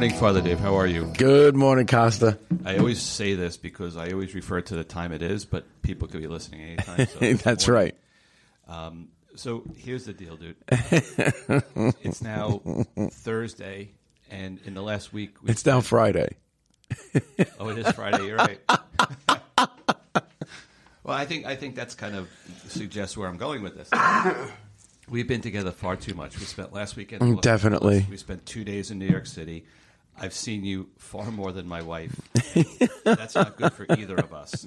Good morning, Father Dave. How are you? Good morning, Costa. I always say this because I always refer to the time it is, but people could be listening anytime. So That's right. Um, so here's the deal, dude. it's now Thursday, and in the last week, we, It's now Friday. oh, it is Friday. You're right. well, I think I think that's kind of suggests where I'm going with this. We've been together far too much. We spent last weekend. Mm, definitely. We spent two days in New York City. I've seen you far more than my wife. That's not good for either of us.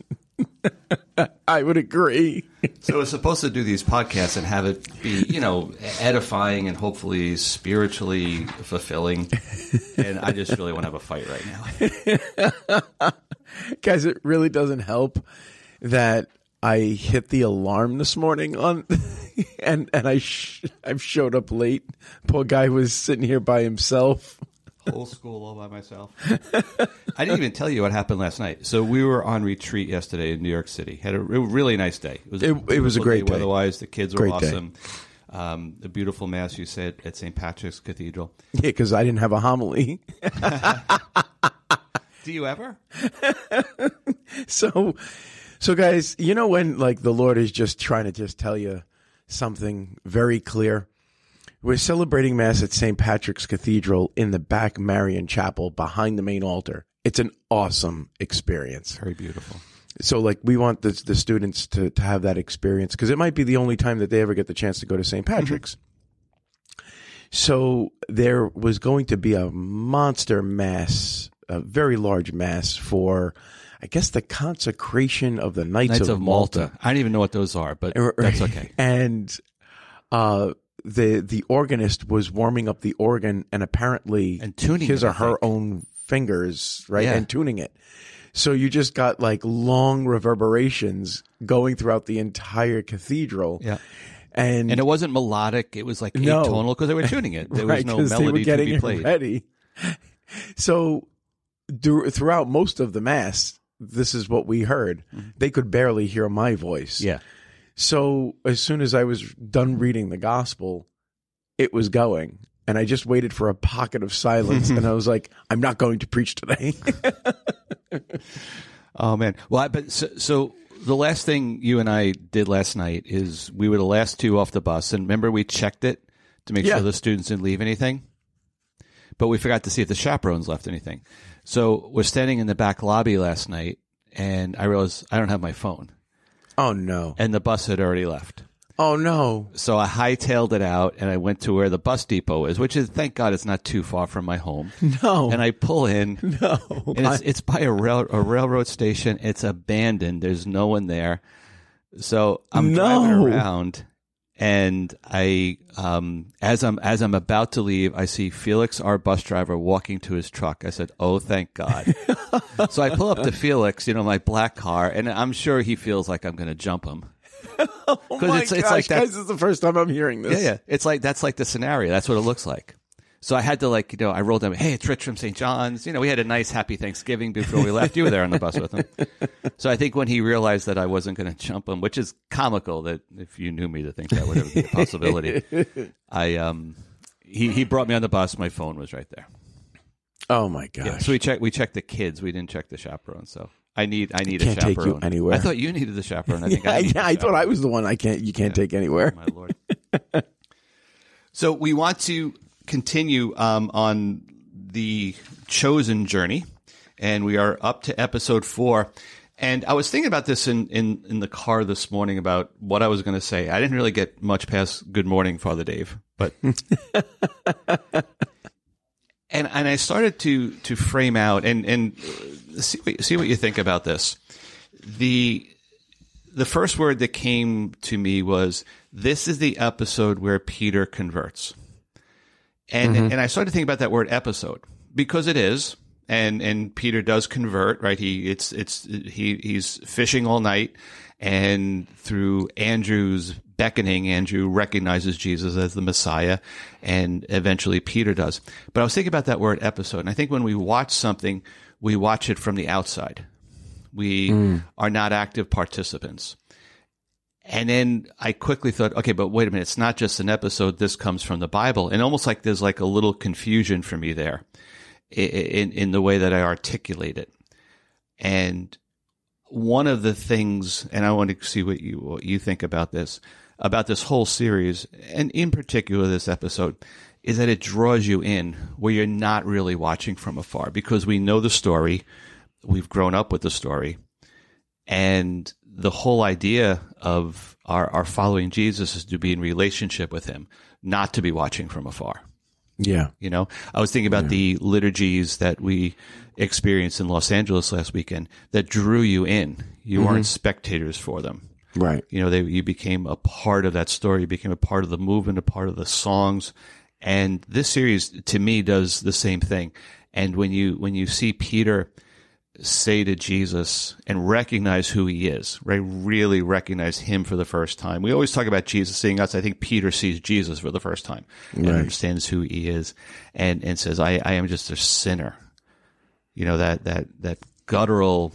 I would agree. So we're supposed to do these podcasts and have it be, you know, edifying and hopefully spiritually fulfilling. And I just really want to have a fight right now. Guys, it really doesn't help that I hit the alarm this morning on and and I sh- I've showed up late. Poor guy was sitting here by himself. Whole school all by myself. I didn't even tell you what happened last night. So we were on retreat yesterday in New York City. Had a, really nice day. It was It- it was a great day. Weather-wise, the kids were Great awesome. Um, a beautiful mass you said at St. Patrick's Cathedral. Yeah, because I didn't have a homily. Do you ever? So so guys, you know when like the Lord is just trying to just tell you something very clear? We're celebrating Mass at St. Patrick's Cathedral in the back Marian Chapel behind the main altar. It's an awesome experience. Very beautiful. So, like, we want the, the students to, to have that experience because it might be the only time that they ever get the chance to go to St. Patrick's. So, there was going to be a monster mass, a very large mass for, I guess, the consecration of the Knights, Knights of, of Malta. I don't even know what those are, but that's okay. And uh, the the organist was warming up the organ and apparently And tuning his it, or her own fingers, right, Yeah. and tuning it. So you just got like long reverberations going throughout the entire cathedral. Yeah. And, And it wasn't melodic; it was like No. atonal because they were tuning it. There was right, no they were melody to be played. ready. So dur- throughout most of the mass, this is what we heard. They could barely hear my voice. Mm-hmm. Yeah, So as soon as I was done reading the gospel, it was going. And I just waited for a pocket of silence and I was like, I'm not going to preach today. Oh man. Well, I, but so, so the last thing you and I did last night is we were the last two off the bus, and remember we checked it to make Yeah. sure the students didn't leave anything, but we forgot to see if the chaperones left anything. So we're standing in the back lobby last night, and I realized I don't have my phone, oh no. and the bus had already left. Oh no. So I hightailed it out, and I went to where the bus depot is, which is thank God it's not too far from my home. No. And I pull in. no. and it's, it's by a rail a railroad station. It's abandoned. There's no one there. So I'm driving around, and I, um, as I'm as I'm about to leave, I see Felix, our bus driver, walking to his truck. I said, "Oh, thank God!" so I pull up to Felix, you know, my black car, and I'm sure he feels like I'm going to jump him. oh my it's- it's gosh, like that- guys, this is the first time I'm hearing this. Yeah, yeah. It's like that's like the scenario. That's what it looks like. So I had to like you know I rolled down. Hey, it's Rich from St. John's. You know we had a nice happy Thanksgiving before we left. You were there on the bus with him. So I think when he realized that I wasn't going to jump him, which is comical that if you knew me to think that would have been a possibility, I um he he brought me on the bus. My phone was right there. Oh my gosh. Yeah. So we checked we checked the kids. We didn't check the chaperone. So I need I need Can't a take you chaperone anywhere. I thought you needed the chaperone. I think yeah, I, yeah, I thought I was the one I can't you can't take anywhere. My lord. so we want to continue um, on the chosen journey, and we are up to episode four. And I was thinking about this in, in, in the car this morning about what I was going to say. I didn't really get much past "Good morning, Father Dave," but and and I started to to frame out and and see what, see what you think about this. The the first word that came to me was this is the episode where Peter converts. And mm-hmm. and I started to think about that word episode because it is and and Peter does convert, right? He it's it's he he's fishing all night and through Andrew's beckoning Andrew recognizes Jesus as the Messiah and eventually Peter does. But I was thinking about that word episode and I think when we watch something we watch it from the outside. We mm. are not active participants. And then I quickly thought, okay, but wait a minute, it's not just an episode. This comes from the Bible. And almost like there's like a little confusion for me there. in in the way that I articulate it. And one of the things, and I want to see what you what you think about this, about this whole series, and in particular this episode, is that it draws you in where you're not really watching from afar because we know the story, we've grown up with the story, and the whole idea of our, our following Jesus is to be in relationship with Him, not to be watching from afar. Yeah. You know, I was thinking about the liturgies that we experienced in Los Angeles last weekend that drew you in. You mm-hmm. weren't spectators for them. Right. You know, they, you became a part of that story, you became a part of the movement, a part of the songs. And this series to me does the same thing. And when you, when you see Peter say to Jesus and recognize who he is, right? Really recognize him for the first time. We always talk about Jesus seeing us. I think Peter sees Jesus for the first time and Right. understands who he is and, and says, I, I am just a sinner. You know, that, that, that guttural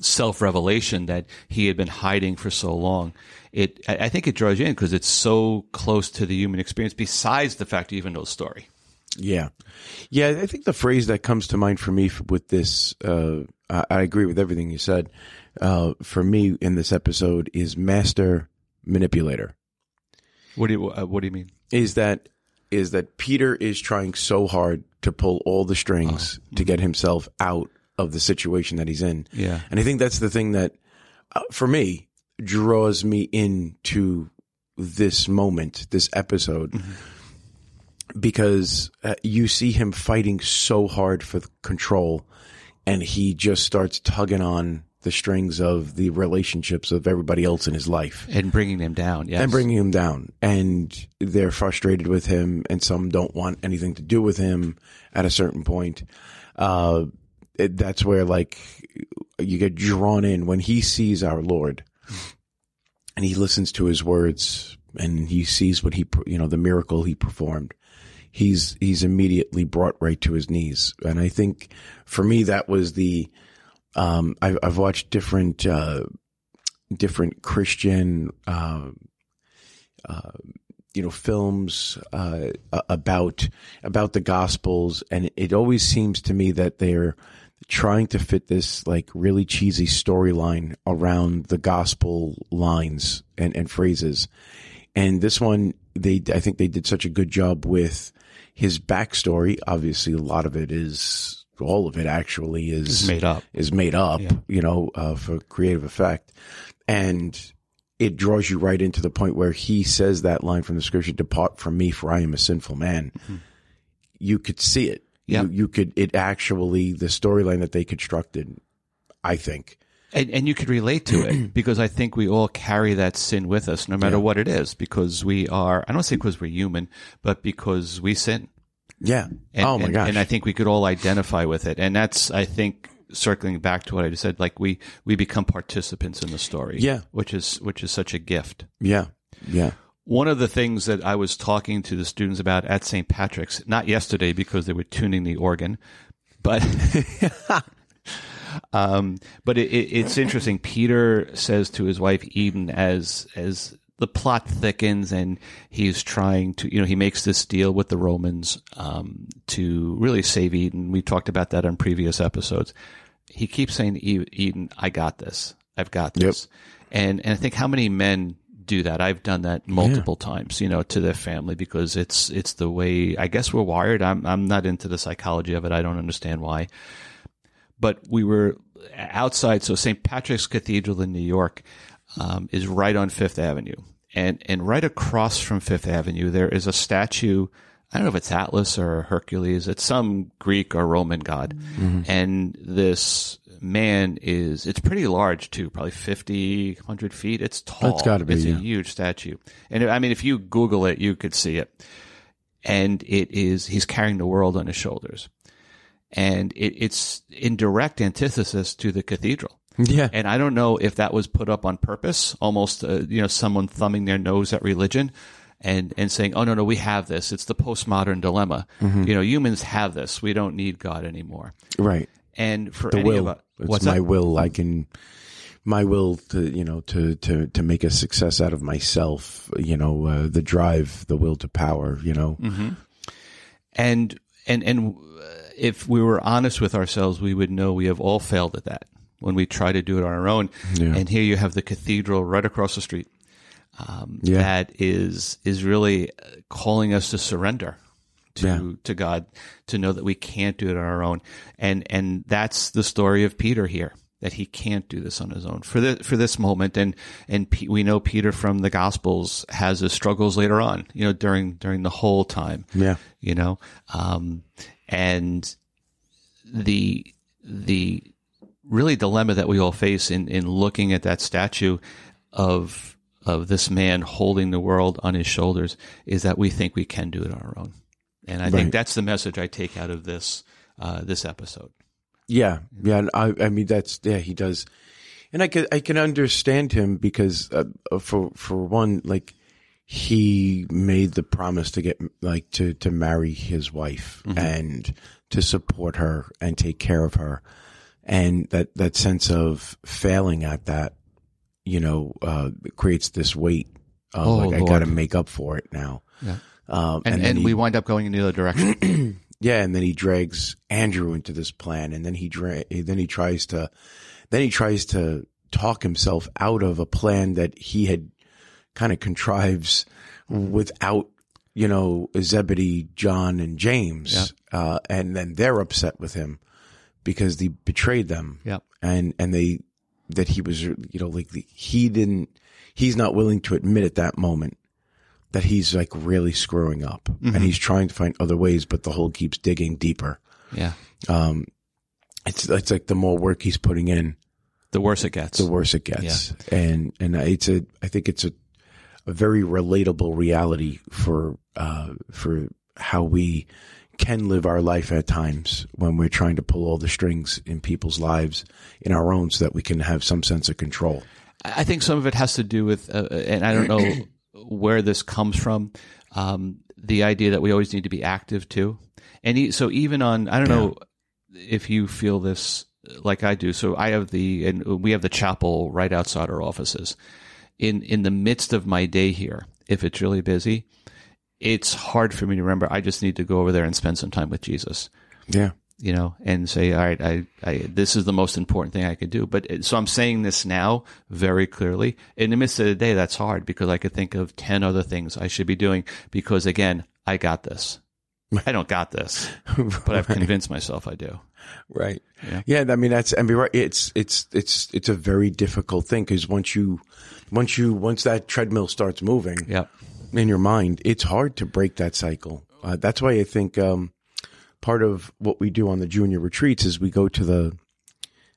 self revelation that he had been hiding for so long. It, I I think it draws you in because it's so close to the human experience. Besides the fact you even know the story. Yeah. Yeah. I think the phrase that comes to mind for me with this, uh, I, I agree with everything you said. Uh, for me in this episode is master manipulator. What do you uh, What do you mean? Is that, is that Peter is trying so hard to pull all the strings to get himself out of the situation that he's in. Yeah. And I think that's the thing that, uh, for me, draws me into this moment, this episode, because uh, you see him fighting so hard for control, and he just starts tugging on the strings of the relationships of everybody else in his life And bringing them down. Yes. and bringing him down. And they're frustrated with him, and some don't want anything to do with him at a certain point. Uh, it, that's where like you get drawn in when he sees our Lord, and he listens to his words, and he sees what he, you know, the miracle he performed. He's he's immediately brought right to his knees, and I think for me that was the. Um, I, I've watched different uh, different Christian, uh, uh, you know, films uh, about about the Gospels, and it always seems to me that they're trying to fit this like really cheesy storyline around the gospel lines and, and phrases. And this one, they I think they did such a good job with his backstory. Obviously, a lot of it is all of it actually is made up. is made up, Yeah. you know, uh, for creative effect. And it draws you right into the point where he says that line from the scripture, depart from me for I am a sinful man. You could see it. Yeah. You, you could, it actually, the storyline that they constructed, I think. And, and you could relate to it because I think we all carry that sin with us, no matter what it is, because we are, I don't say because we're human, but because we sin. Yeah. And, oh my and, gosh. And I think we could all identify with it. And that's, I think, circling back to what I just said, like we, we become participants in the story. Yeah. Which is, which is such a gift. yeah. Yeah. One of the things that I was talking to the students about at St. Patrick's, not yesterday because they were tuning the organ, but um, but it, it, it's interesting. Peter says to his wife Eden as as the plot thickens and he's trying to, you know, he makes this deal with the Romans um, to really save Eden. We talked about that on previous episodes. He keeps saying Eden, "I got this. I've got this." And and I think how many men do that? I've done that multiple times, you know, to their family because it's it's the way I guess we're wired. I'm I'm not into the psychology of it. I don't understand why but we were outside. So St. Patrick's Cathedral in New York um, is right on Fifth Avenue, and and right across from Fifth Avenue there is a statue. I don't know if it's Atlas or Hercules. It's some Greek or Roman god, and this man is. It's pretty large too, probably 50, 100 feet. It's tall. It's gotta be, It's yeah. a huge statue, and I mean, if you Google it, you could see it. And it is. He's carrying the world on his shoulders and it, it's in direct antithesis to the cathedral. Yeah. And I don't know if that was put up on purpose, almost uh, you know someone thumbing their nose at religion and and saying, "Oh no, no, we have this. It's the postmodern dilemma. Mm-hmm. You know, humans have this. We don't need God anymore." Right. And for the will. us, It's what's my that? will. I can, my will to you know to to to make a success out of myself. You know, uh, the drive, the will to power. You know, Mm-hmm. and and and uh, if we were honest with ourselves, we would know we have all failed at that when we try to do it on our own. Yeah. And here you have the cathedral right across the street um, Yeah. that is is really calling us to surrender to Yeah. to God, to know that we can't do it on our own, and and that's the story of Peter here. That he can't do this on his own for the for this moment, and and P- we know Peter from the Gospels has his struggles later on, you know, during during the whole time, Yeah. you know, um, and the the really dilemma that we all face in in looking at that statue of of this man holding the world on his shoulders is that we think we can do it on our own, and I Right. think that's the message I take out of this uh, this episode. Yeah, yeah. and I, I mean, that's yeah. He does, and I can I can understand him because uh, uh, for for one, like he made the promise to get like to to marry his wife and to support her and take care of her, and that that sense of failing at that, you know, uh, creates this weight. Of Oh, like I got to make up for it now. Yeah. Um, And then and, he- we wind up going in the other direction. yeah, and then he drags Andrew into this plan, and then he dra- then he tries to then he tries to talk himself out of a plan that he had kind of contrives without you know Zebedee, John, and James, uh, and then they're upset with him because he betrayed them, Yep. and and they that he was you know like the, he didn't he's not willing to admit at that moment that he's like really screwing up. And he's trying to find other ways but the hole keeps digging deeper. Yeah, um it's it's like the more work he's putting in the worse it gets. the worse it gets. And and it's a i think it's a a very relatable reality for uh for how we can live our life at times when we're trying to pull all the strings in people's lives in our own so that we can have some sense of control I think some of it has to do with, uh, and I don't know where this comes from, um, the idea that we always need to be active too. And e- so even on, I don't know if you feel this like I do. So I have the, and we have the chapel right outside our offices. In in the midst of my day here, if it's really busy, it's hard for me to remember. I just need to go over there and spend some time with Jesus yeah you know, and say, all right, I, I, this is the most important thing I could do. But so I'm saying this now very clearly. In the midst of the day, that's hard because I could think of 10 other things I should be doing because again, I got this. I don't got this, but I've convinced myself I do. Right. Yeah. Yeah. I mean, that's, I mean, right. It's, it's, it's, it's a very difficult thing because once you, once you, once that treadmill starts moving Yep. in your mind, it's hard to break that cycle. Uh, that's why I think, um, part of what we do on the junior retreats is we go to the,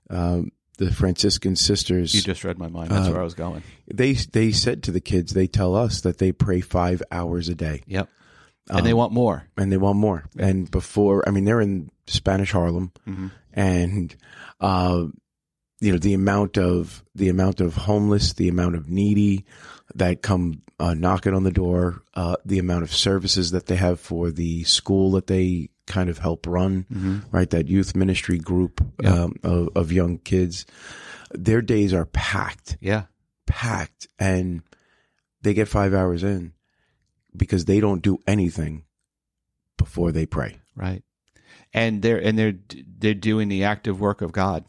um, the Franciscan sisters. You just read my mind. That's where I was going. they, they said to the kids, they tell us that they pray five hours a day Yep. And they want more. and they want more. And before, I mean, they're in Spanish Harlem, and uh, you know the amount of the amount of homeless, the amount of needy that come uh, knocking on the door, uh, the amount of services that they have for the school that they kind of help run, right? That youth ministry group um, of, of young kids, their days are packed Yeah. packed and they get five hours in because they don't do anything before they pray. Right. And they're, and they're, they're doing the active work of God.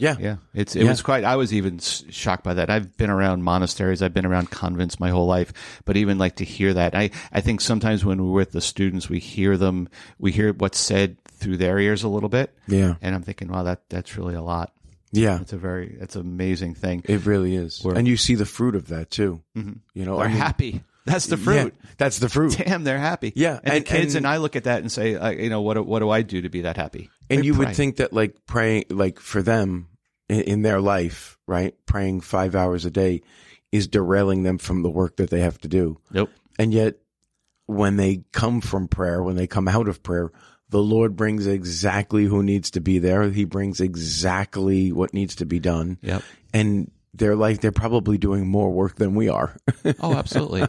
Yeah. Yeah, it's it Yeah. was quite. I was even shocked by that. I've been around monasteries, I've been around convents my whole life, but even like to hear that, I I think sometimes when we're with the students, we hear them, we hear what's said through their ears a little bit, Yeah. and I'm thinking, wow, that that's really a lot. Yeah. It's a very, it's an amazing thing. It really is. We're- and you see the fruit of that too. Mhm. You know, They're I mean, happy. That's the yeah, fruit. that's the fruit. Damn, they're happy. Yeah, and, and- the kids and- and, I look at that and say, uh, you know, what do- what do I do to be that happy? And They you pray. would think that like praying, like for them in, in their life, right? Praying five hours a day is derailing them from the work that they have to do. nope. And yet, when they come from prayer, when they come out of prayer, the Lord brings exactly who needs to be there. He brings exactly what needs to be done. Yep. And they're like, they're probably doing more work than we are. Oh, absolutely.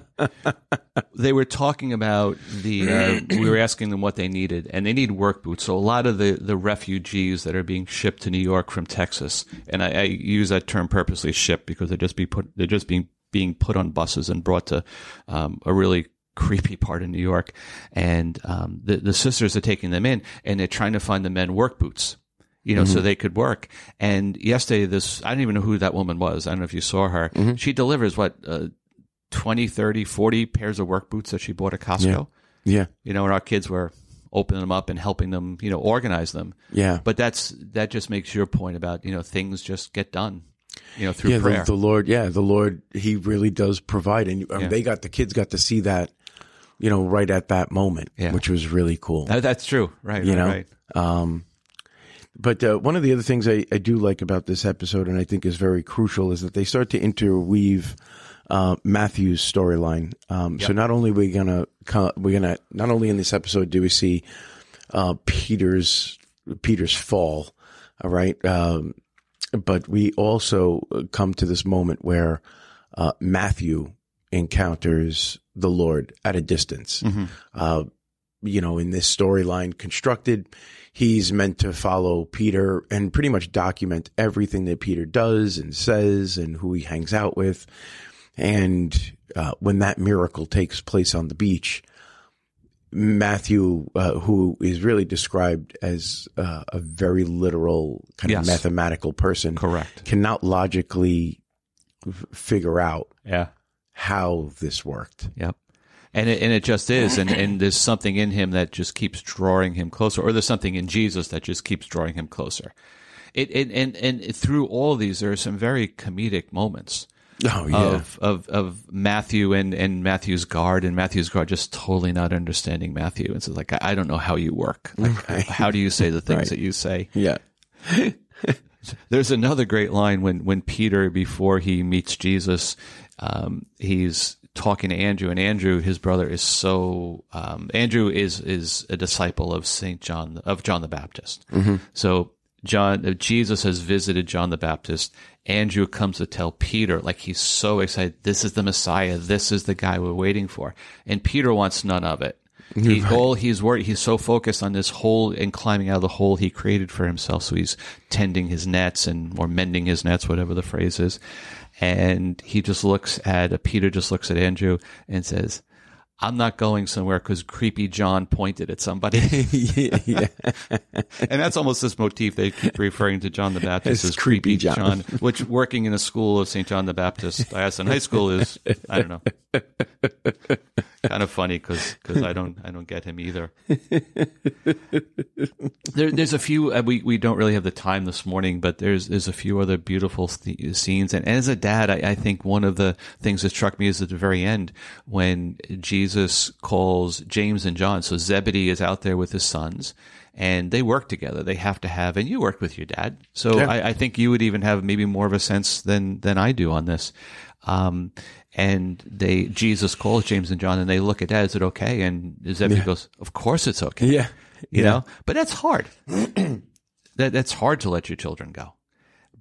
they were talking about the. Uh, we were asking them what they needed, and they need work boots. So a lot of the the refugees that are being shipped to New York from Texas, and I, I use that term purposely, "shipped," because they're just be put. They're just being being put on buses and brought to um, a really creepy part of New York, and um, the the sisters are taking them in, and they're trying to find the men work boots. You know, so they could work. And yesterday, this, I don't even know who that woman was. I don't know if you saw her. She delivers what, uh, 20, 30, 40 pairs of work boots that she bought at Costco. Yeah. You know, and our kids were opening them up and helping them, you know, organize them. Yeah. But that's that just makes your point about you know things just get done, you know, through yeah, prayer. the, the Lord, yeah, the Lord, He really does provide, and um, Yeah. they got the kids got to see that, you know, right at that moment, Yeah. which was really cool. That- that's true, right? you right, know, right. um, but uh, one of the other things I, I do like about this episode, and I think is very crucial, is that they start to interweave uh, Matthew's storyline. Um, So not only we gonna we're gonna not only in this episode do we see uh, Peter's Peter's fall, all right, um, but we also uh, come to this moment where uh, Matthew encounters the Lord at a distance. Uh, you know, in this storyline constructed, he's meant to follow Peter and pretty much document everything that Peter does and says and who he hangs out with. And uh, when that miracle takes place on the beach, Matthew, uh, who is really described as uh, a very literal kind Yes. of mathematical person, Correct. cannot logically f- figure out Yeah. how this worked. Yep. And it, and it just is, and, and there's something in him that just keeps drawing him closer, or there's something in Jesus that just keeps drawing him closer. It, it and and through all of these, there are some very comedic moments Oh yeah, of of of Matthew and and Matthew's guard, and Matthew's guard just totally not understanding Matthew, and so like I, I don't know how you work, like Right. how do you say the things Right. that you say? yeah, There's another great line when when Peter before he meets Jesus, um, he's talking to Andrew, and Andrew, his brother, is so um, Andrew is is a disciple of Saint John of John the Baptist. So John uh, Jesus has visited John the Baptist. Andrew comes to tell Peter, like he's so excited, this is the Messiah, this is the guy we're waiting for, and Peter wants none of it. He, all he's worried, he's so focused on this hole and climbing out of the hole he created for himself. So he's tending his nets and or mending his nets, whatever the phrase is. And he just looks at Peter, just looks at Andrew and says, "I'm not going somewhere because creepy John pointed at somebody." and that's almost this motif they keep referring to John the Baptist As as creepy creepy John. John, which working in a school of St. John the Baptist, I asked in High School is I don't know, kind of funny because because I don't I don't get him either. there, there's a few uh, we we don't really have the time this morning, but there's there's a few other beautiful th- scenes. And, as a dad, I, I think one of the things that struck me is at the very end when Jesus calls James and John. So Zebedee is out there with his sons. And they work together. They have to have, and you worked with your dad, so Yeah. I, I think you would even have maybe more of a sense than than I do on this. Um, and they Jesus calls James and John, and they look at Dad. Is it okay? And Zebedee goes, "Of course it's okay." yeah, you know but that's hard that that's hard to let your children go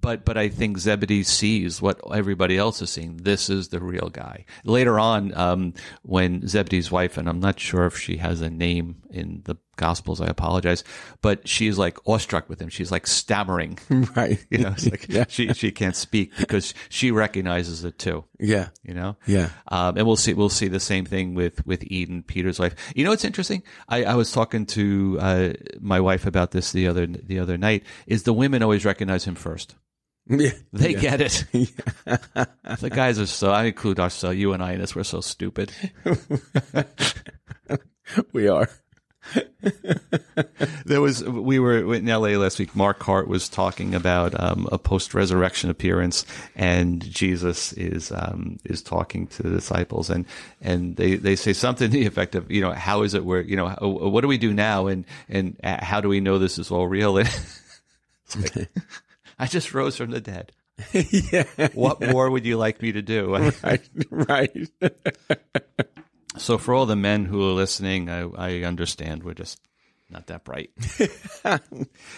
but but I think Zebedee sees what everybody else is seeing. This is the real guy. Later on, um, when Zebedee's wife, and I'm not sure if she has a name in the Gospels, I apologize, but she's like awestruck with him. She's like stammering. right. You know, it's like Yeah. she she can't speak because she recognizes it too. Yeah, You know, yeah, um, and we'll see we'll see the same thing with with Eden, Peter's wife. You know what's interesting? I, I was talking to uh, my wife about this the other the other night. Is the women always recognize him first? yeah. They get it. the guys are so. I include ourselves, you and I, in this. We're so stupid. We are. There was we were in L.A. last week. Mark Hart was talking about um, a post-resurrection appearance, and Jesus is um, is talking to the disciples, and and they, they say something to the effect of, you know, how is it where you know what do we do now, and and uh, how do we know this is all real? And like, I just rose from the dead. yeah, What more would you like me to do? right, right. So for all the men who are listening, I, I understand we're just not that bright.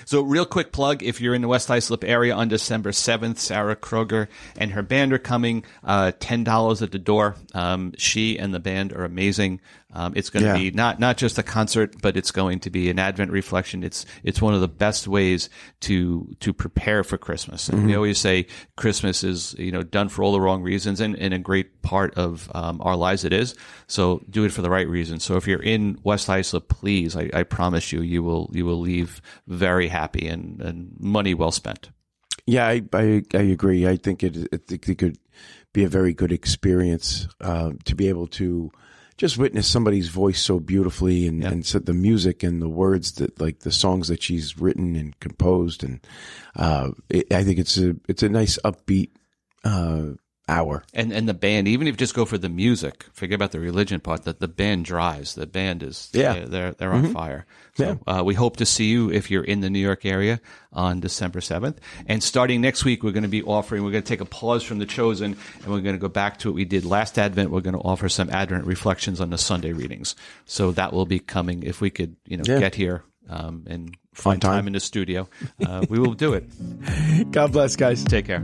so, real quick plug if you're in the West Islip area on December 7th, Sarah Kroger and her band are coming. Uh, $10 at the door. Um, she and the band are amazing. Um, it's going to Yeah. be not not just a concert, but it's going to be an Advent reflection. It's it's one of the best ways to to prepare for Christmas. And we always say Christmas is you know done for all the wrong reasons, and, and a great part of um, our lives it is. So do it for the right reasons. So if you're in West Islip, please, I, I promise you, you will you will leave very happy and, and money well spent. Yeah, I, I I agree. I think it I think it could be a very good experience uh, to be able to just witness somebody's voice so beautifully and and so the music and the words that like the songs that she's written and composed and uh, it, I think it's a it's a nice upbeat uh, hour. And and the band, even if you just go for the music, forget about the religion part. That the band drives. The band is Yeah. they're they're, on fire. So uh, we hope to see you if you're in the New York area on December seventh. And starting next week, we're going to be offering. We're going to take a pause from the chosen, and we're going to go back to what we did last Advent. We're going to offer some Advent reflections on the Sunday readings. So that will be coming if we could, you know, Yeah. get here. Um, and find time. time in the studio. Uh, we will do it. God bless, guys. Take care.